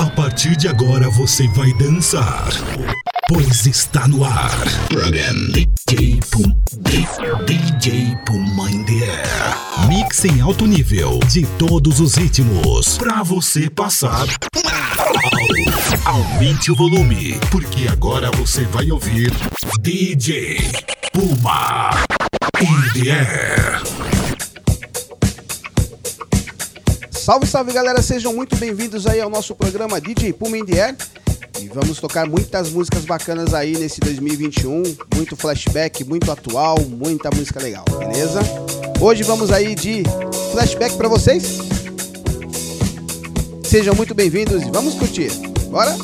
A partir de agora você vai dançar. Pois está no ar. Program DJ Pum. DJ Puma in the air. Mix em alto nível de todos os ritmos. Pra você passar. Aumente o volume, porque agora você vai ouvir DJ Puma in the air. Salve, salve galera, sejam muito bem-vindos aí ao nosso programa DJ Puma in the Air. E vamos tocar muitas músicas bacanas aí nesse 2021, muito flashback, muito atual, muita música legal, beleza? Hoje vamos aí de flashback para vocês. Sejam muito bem-vindos e vamos curtir. Bora?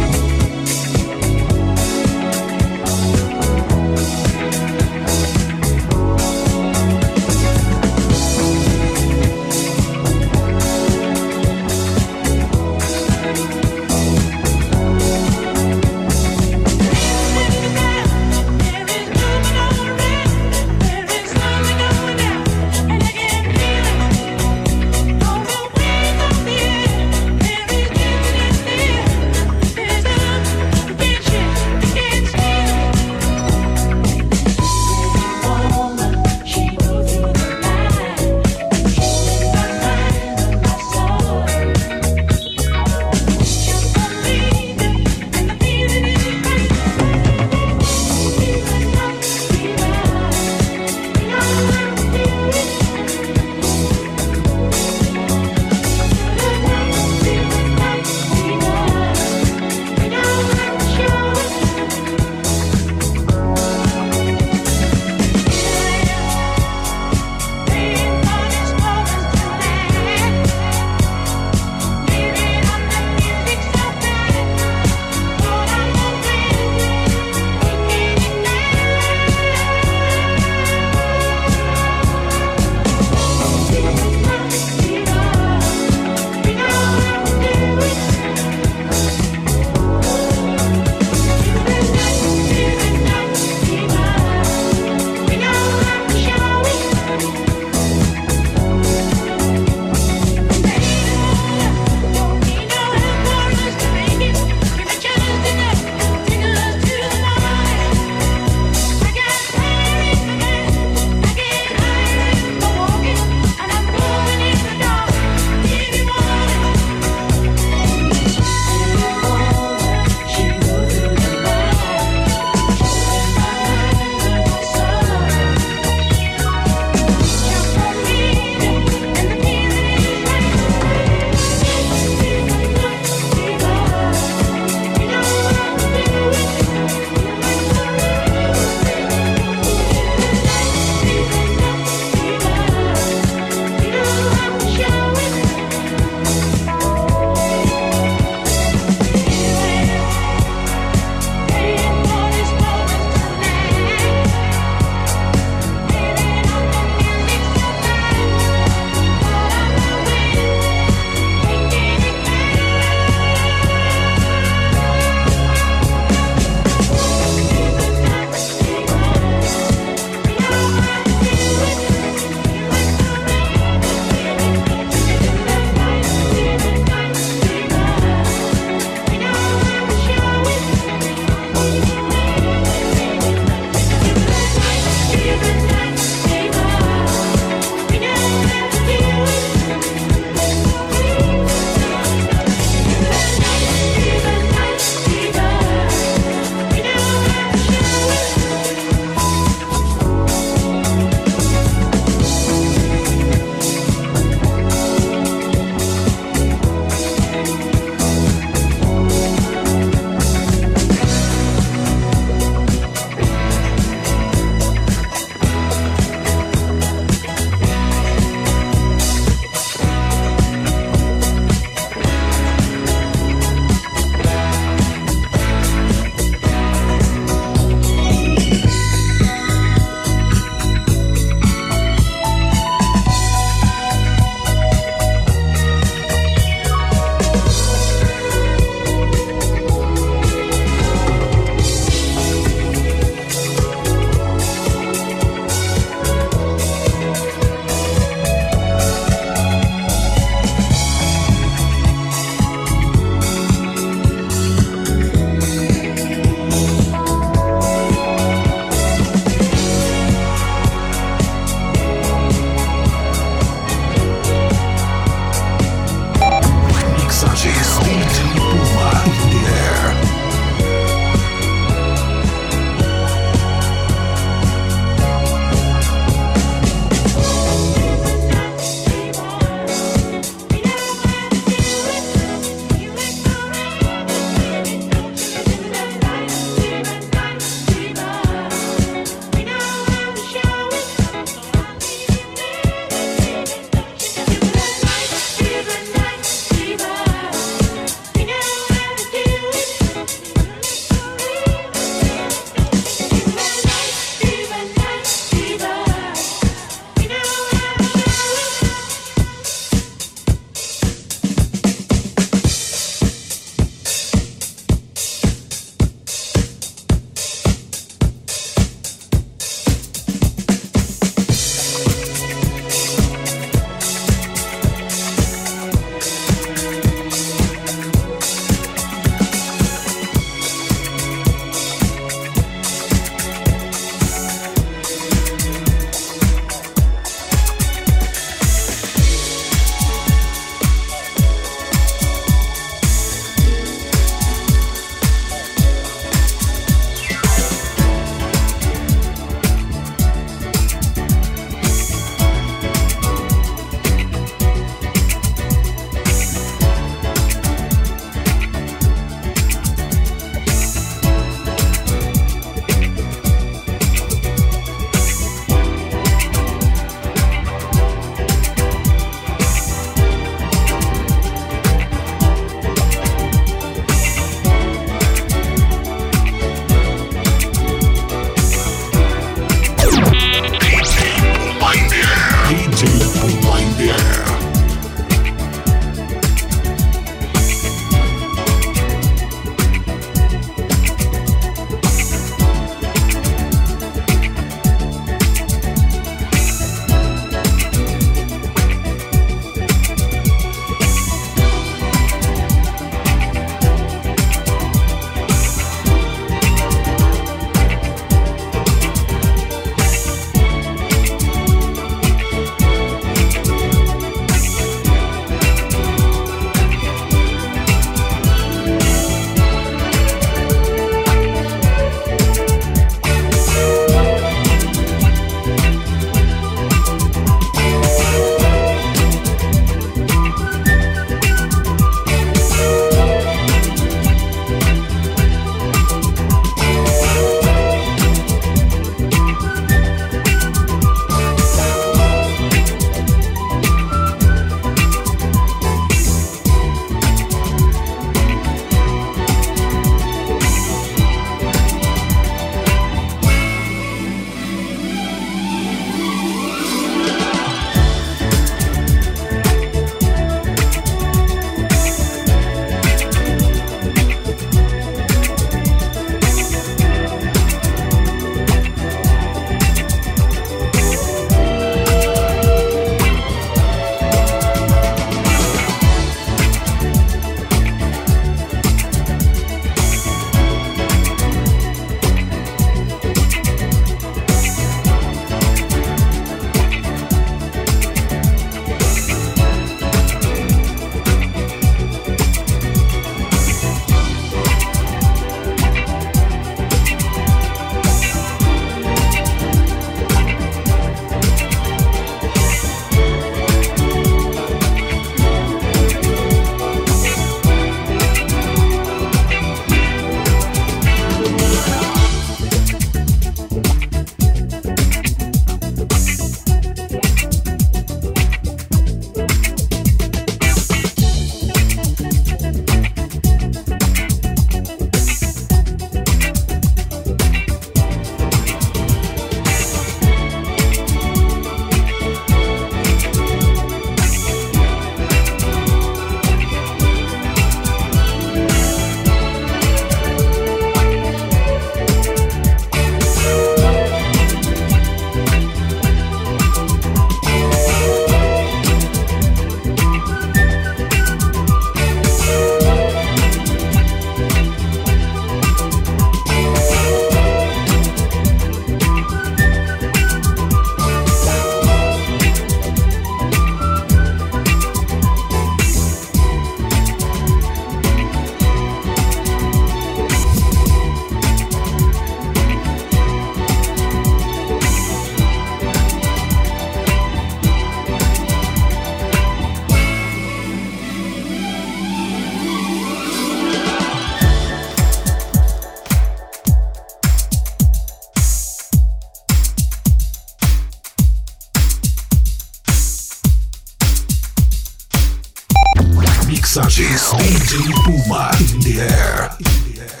mixagens DJ Puma in the air. In the air.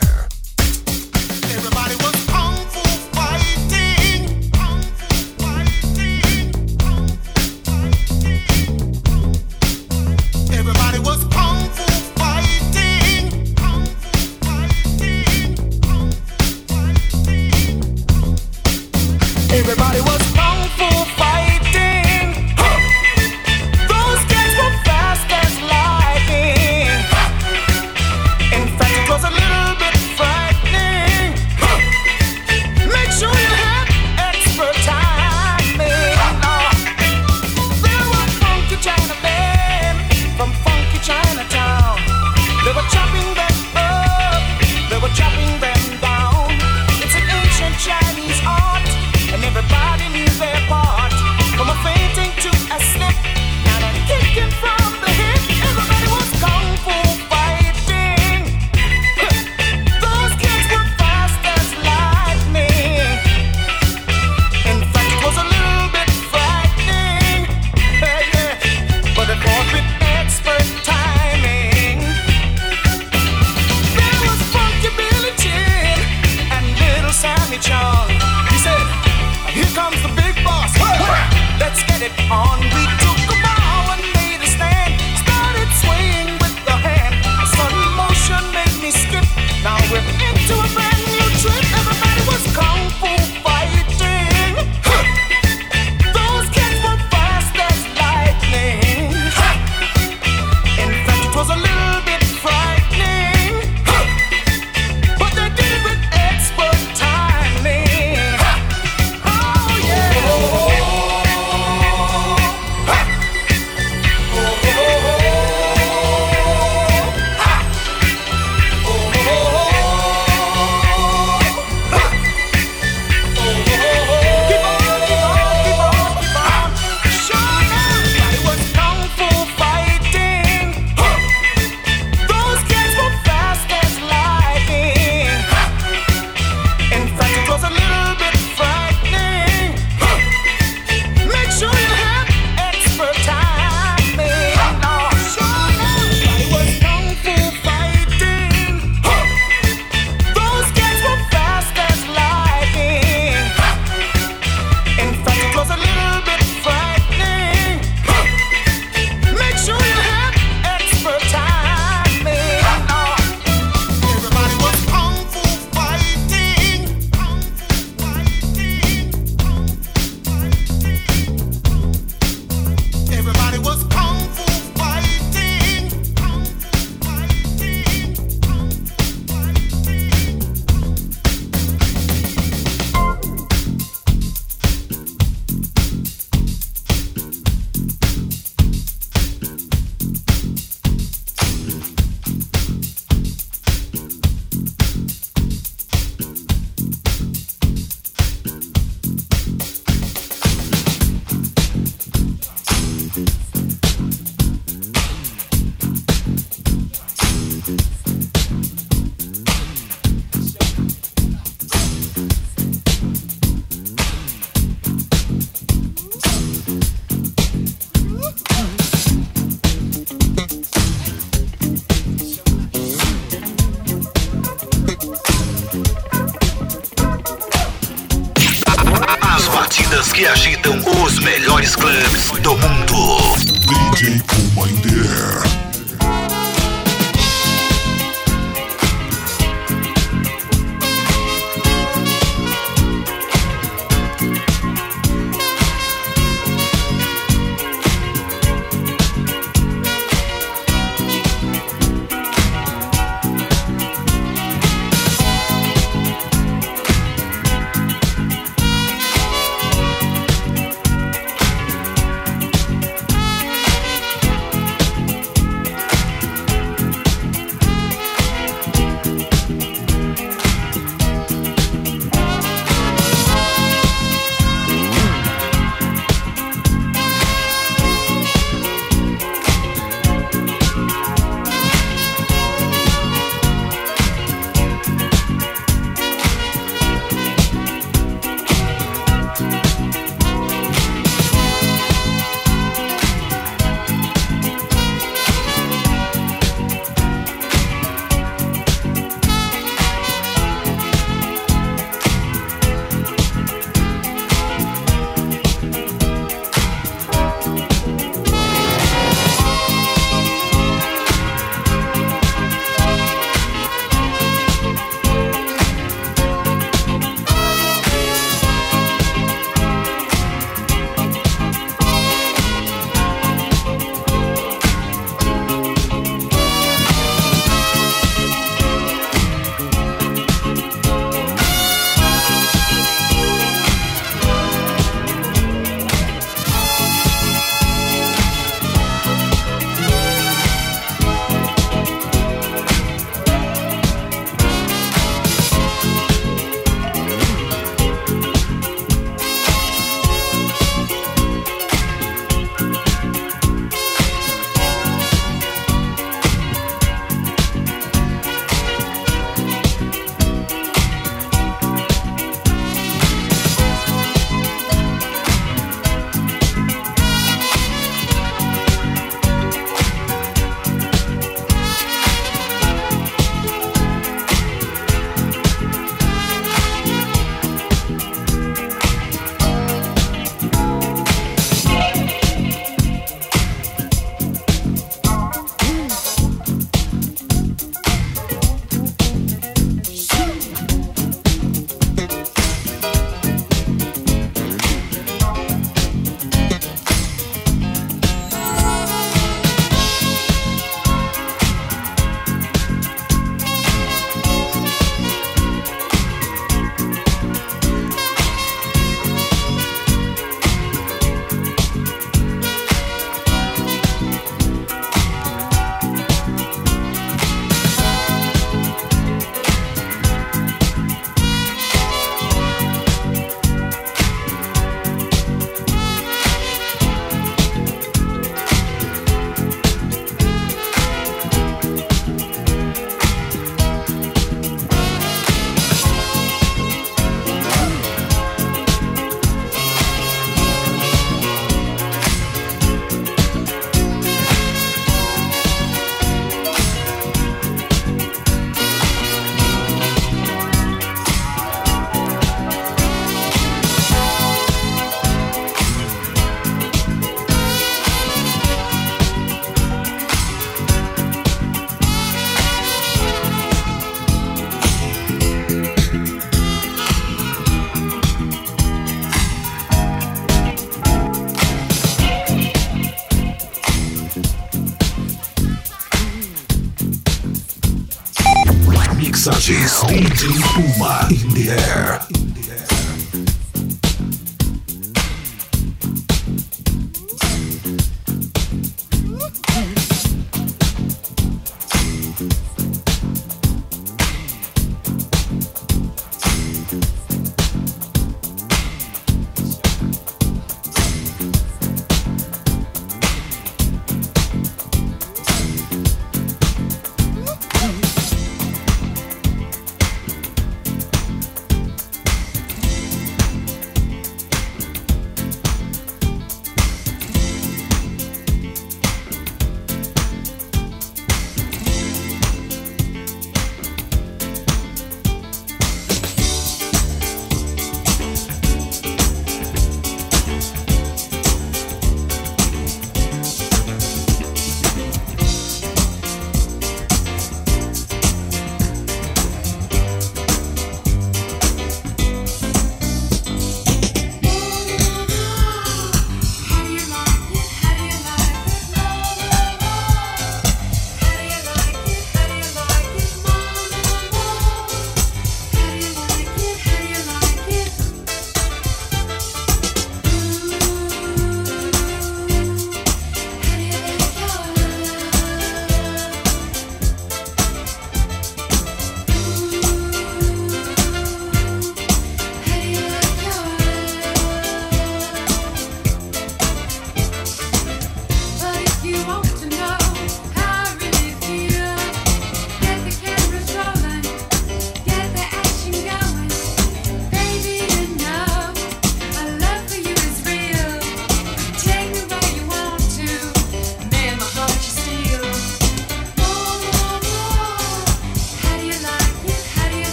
com os melhores clubes do mundo. DJ Kuma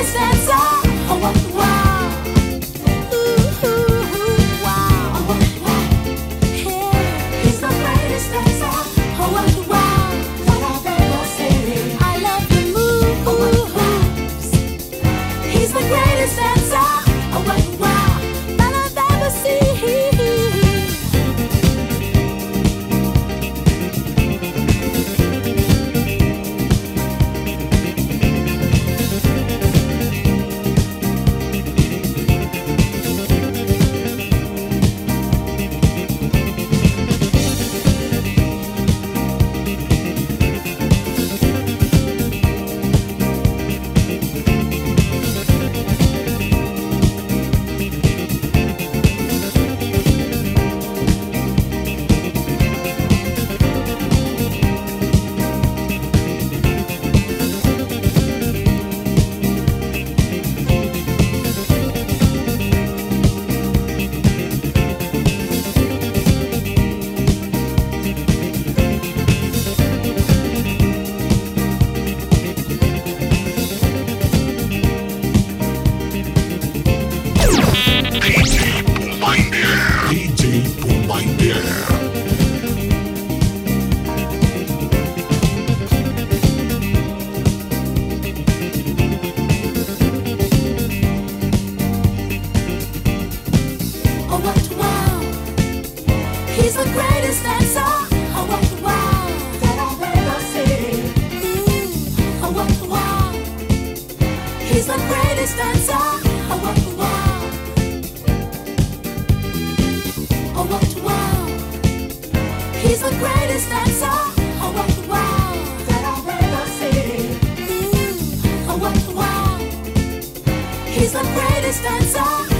satisfied. He's the greatest dancer.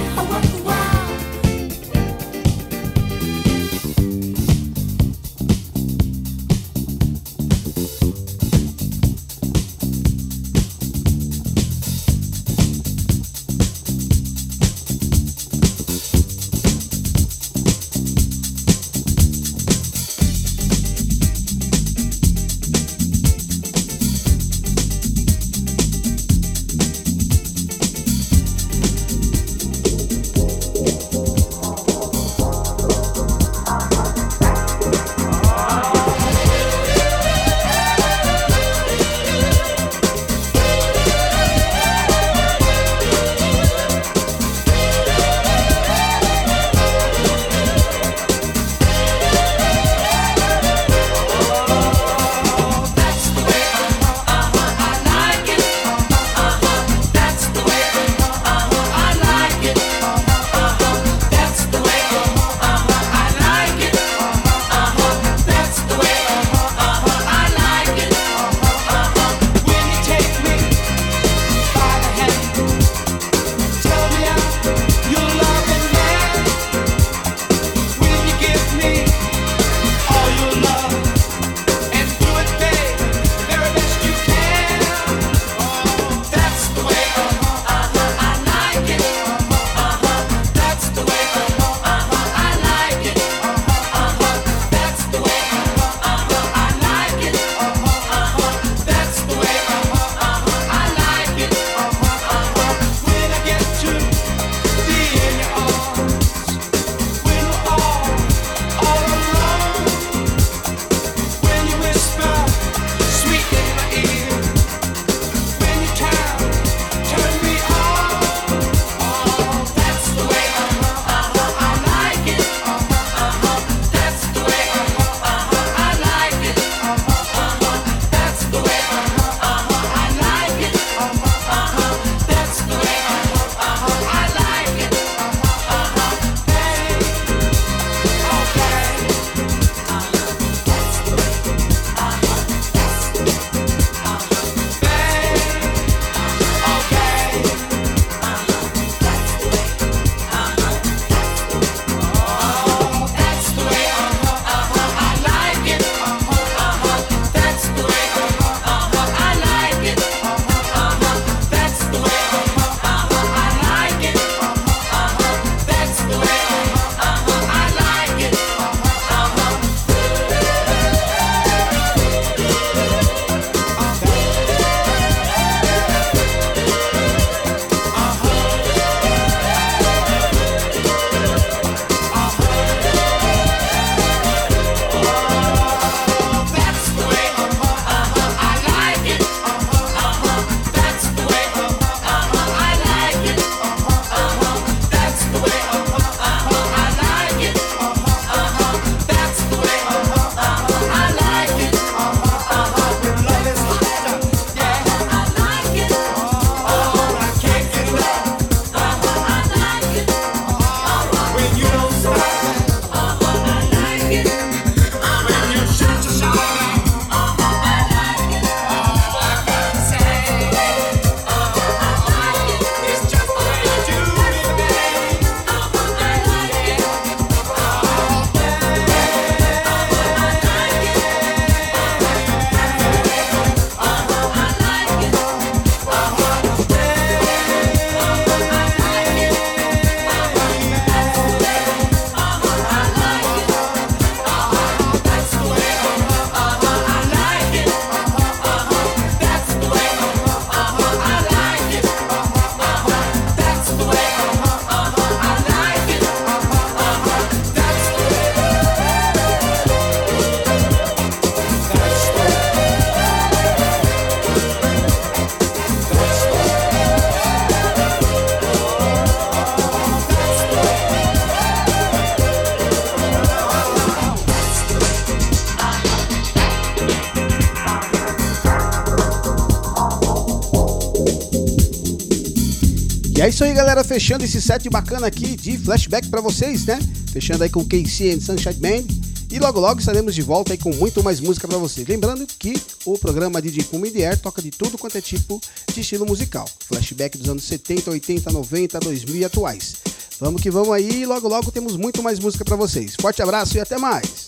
Galera, fechando esse set bacana aqui de flashback para vocês, né? Fechando aí com KC and Sunshine Band. E logo logo estaremos de volta aí com muito mais música para vocês. Lembrando que o programa DJ Puma Air toca de tudo quanto é tipo de estilo musical. Flashback dos anos 70, 80, 90, 2000 e atuais. Vamos que vamos aí e logo logo temos muito mais música para vocês. Forte abraço e até mais.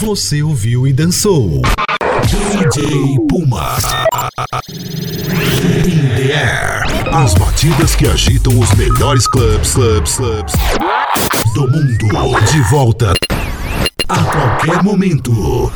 Você ouviu e dançou. DJ Puma. In the air. As batidas que agitam os melhores clubs, clubs, clubs do mundo. De volta a qualquer momento.